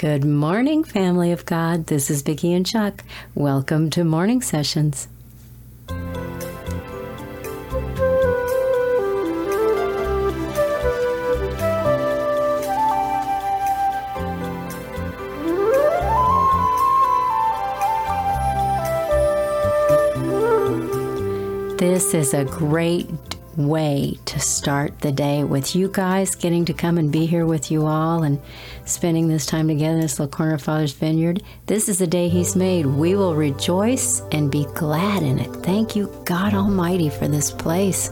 Good morning, family of God. This is Vicki and Chuck. Welcome to Morning Sessions. This is a great way to start the day with you guys getting to come and be here with you all and spending this time together in this little corner of Father's Vineyard. This is the day He's made. We will rejoice and be glad in it. Thank you, God Almighty, for this place.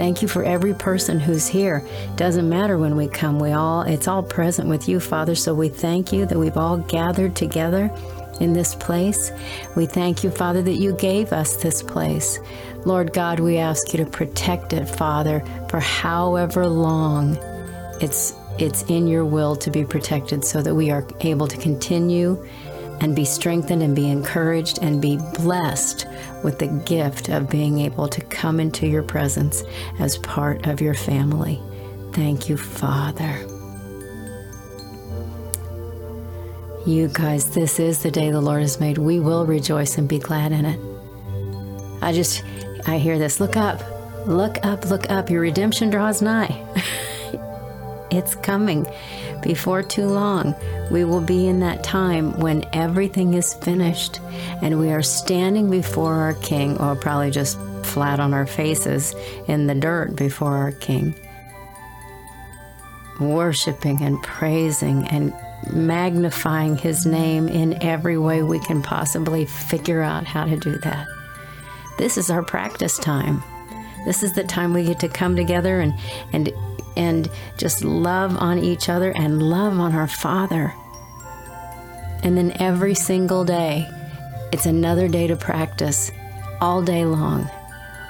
Thank you for every person who's here. Doesn't matter when we come, we all it's all present with you, Father. So we thank you that we've all gathered together in this place. We thank you, Father, that you gave us this place. Lord God, we ask you to protect it, Father, for however long it's it's in your will to be protected so that we are able to continue and be strengthened and be encouraged and be blessed with the gift of being able to come into your presence as part of your family. Thank you, Father. You guys, this is the day the Lord has made. We will rejoice and be glad in it. I just, I hear this. Look up, look up, look up. Your redemption draws nigh. it's coming before too long. We will be in that time when everything is finished and we are standing before our King, or probably just flat on our faces in the dirt before our King, worshiping and praising and magnifying his name in every way we can possibly figure out how to do that. This is our practice time. This is the time we get to come together and and and just love on each other and love on our Father. And then every single day, it's another day to practice all day long,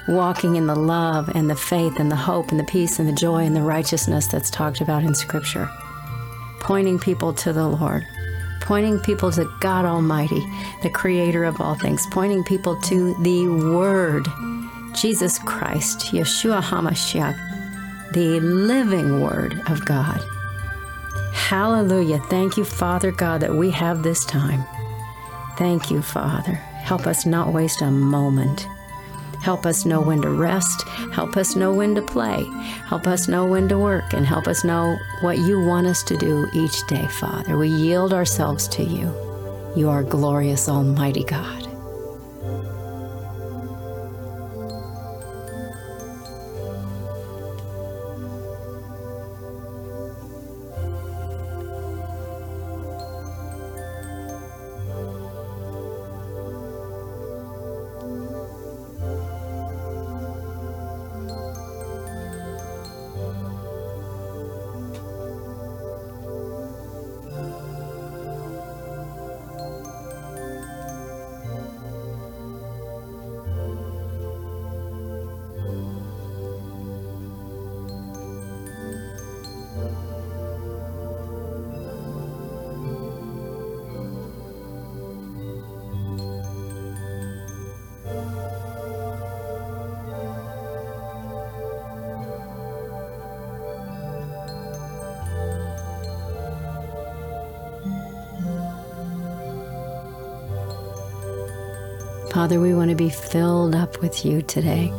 walking in the love and the faith and the hope and the peace and the joy and the righteousness that's talked about in Scripture. Pointing people to the Lord, pointing people to God Almighty, the creator of all things, pointing people to the Word, Jesus Christ, Yeshua HaMashiach, the living Word of God. Hallelujah. Thank you, Father God, that we have this time. Thank you, Father. Help us not waste a moment. Help us know when to rest. Help us know when to play. Help us know when to work. And help us know what you want us to do each day, Father. We yield ourselves to you. You are glorious, Almighty God. Father, we want to be filled up with you today.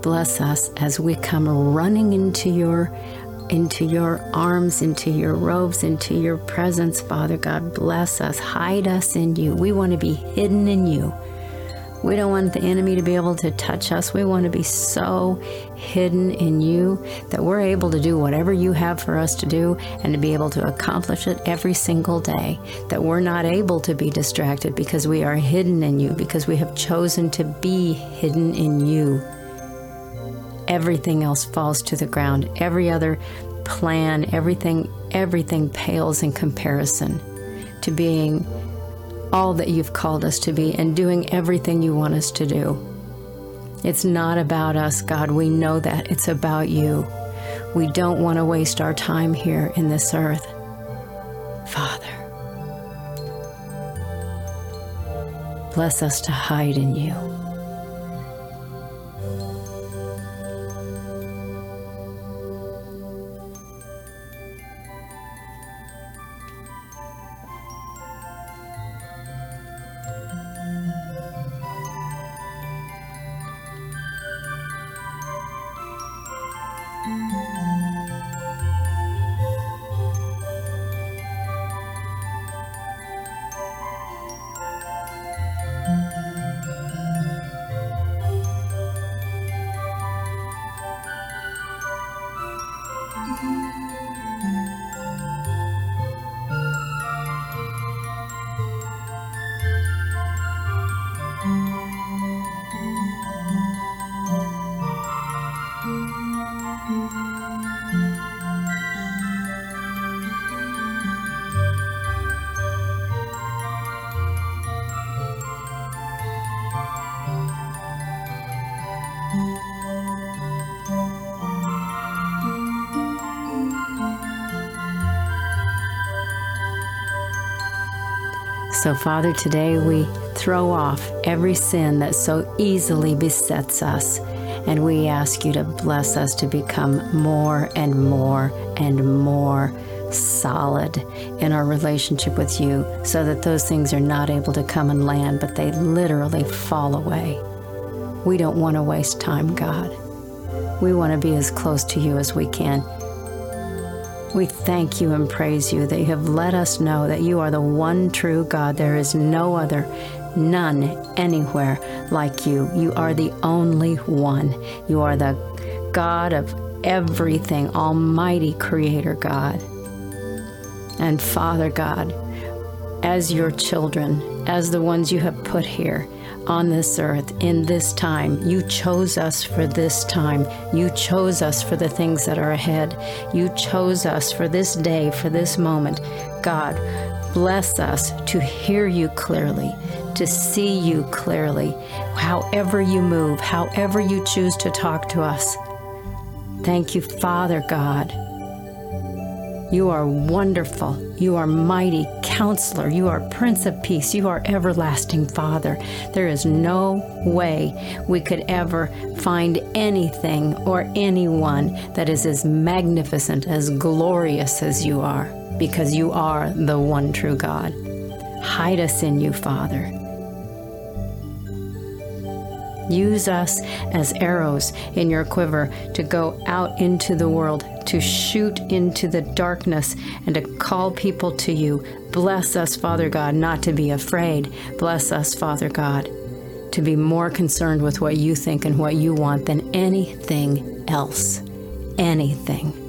Bless us as we come running into your into your arms, into your robes, into your presence, Father God. Bless us. Hide us in you. We want to be hidden in you. We don't want the enemy to be able to touch us. We want to be so hidden in you that we're able to do whatever you have for us to do and to be able to accomplish it every single day. That we're not able to be distracted because we are hidden in you, because we have chosen to be hidden in you. Everything else falls to the ground. Every other plan, everything, everything pales in comparison to being all that you've called us to be and doing everything you want us to do. It's not about us, God. We know that. It's about you. We don't want to waste our time here in this earth. Father, bless us to hide in you. So, Father, today we throw off every sin that so easily besets us, and we ask you to bless us to become more and more and more solid in our relationship with you so that those things are not able to come and land, but they literally fall away. We don't want to waste time, God. We want to be as close to you as we can. We thank you and praise you that you have let us know that you are the one true God. There is no other, none anywhere like you. You are the only one. You are the God of everything, Almighty Creator God. And Father God, as your children, as the ones you have put here on this earth in this time, you chose us for this time. You chose us for the things that are ahead. You chose us for this day, for this moment. God, bless us to hear you clearly, to see you clearly, however you move, however you choose to talk to us. Thank you, Father God you are wonderful. You are mighty counselor. You are Prince of Peace. You are everlasting Father. There is no way we could ever find anything or anyone that is as magnificent, as glorious as you are, because you are the one true God. Hide us in you, Father. Use us as arrows in your quiver to go out into the world to shoot into the darkness and to call people to you. Bless us, Father God, not to be afraid. Bless us, Father God, to be more concerned with what you think and what you want than anything else. Anything.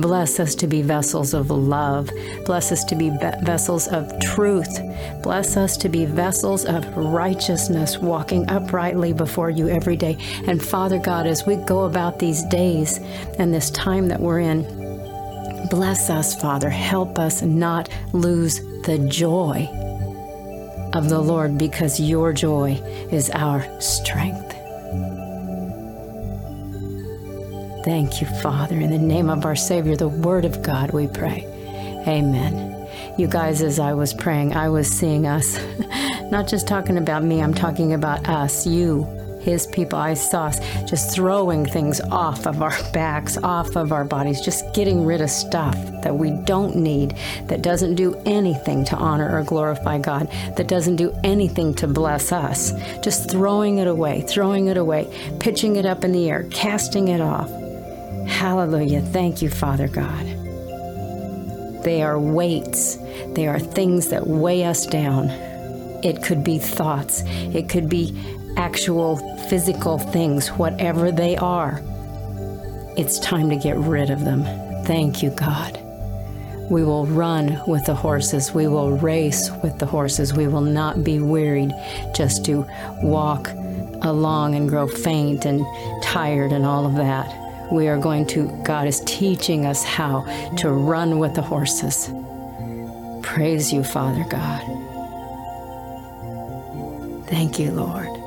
Bless us to be vessels of love. Bless us to be vessels of truth. Bless us to be vessels of righteousness, walking uprightly before you every day. And Father God, as we go about these days and this time that we're in, bless us, Father. Help us not lose the joy of the Lord because your joy is our strength. Thank you, Father. In the name of our Savior, the Word of God, we pray. Amen. You guys, as I was praying, I was seeing us, not just talking about me, I'm talking about us, you, his people. I saw us just throwing things off of our backs, off of our bodies, just getting rid of stuff that we don't need, that doesn't do anything to honor or glorify God, that doesn't do anything to bless us. Just throwing it away, throwing it away, pitching it up in the air, casting it off. Hallelujah. Thank you, Father God. They are weights, they are things that weigh us down. It could be thoughts, it could be actual physical things, whatever they are. It's time to get rid of them. Thank you, God. We will run with the horses. We will race with the horses. We will not be wearied just to walk along and grow faint and tired and all of that we are going to, God is teaching us how to run with the horses. Praise you, Father God. Thank you, Lord.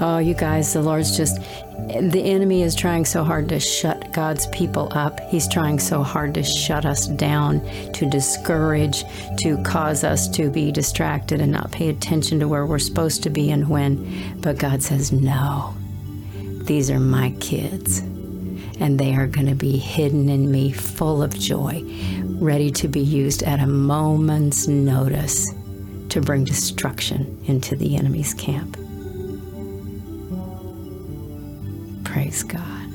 Oh, you guys, the Lord's just, the enemy is trying so hard to shut God's people up. He's trying so hard to shut us down, to discourage, to cause us to be distracted and not pay attention to where we're supposed to be and when. But God says, no, these are my kids, and they are going to be hidden in me, full of joy, ready to be used at a moment's notice to bring destruction into the enemy's camp. Praise God.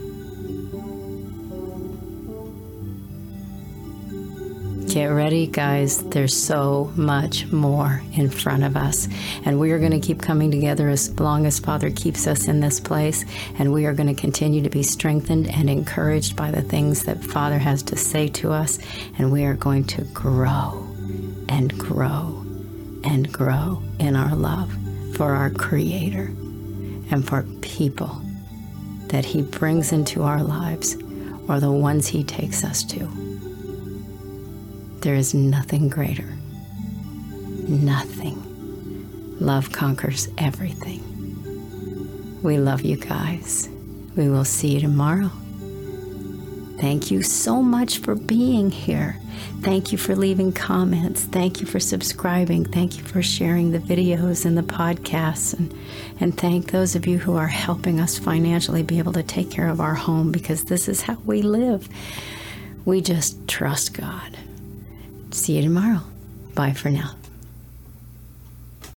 Get ready, guys. There's so much more in front of us. And we are going to keep coming together as long as Father keeps us in this place. And we are going to continue to be strengthened and encouraged by the things that Father has to say to us. And we are going to grow and grow and grow in our love for our Creator and for people that He brings into our lives or the ones He takes us to. There is nothing greater. Nothing. Love conquers everything. We love you guys. We will see you tomorrow. Thank you so much for being here. Thank you for leaving comments. Thank you for subscribing. Thank you for sharing the videos and the podcasts. And, and thank those of you who are helping us financially be able to take care of our home because this is how we live. We just trust God. See you tomorrow. Bye for now.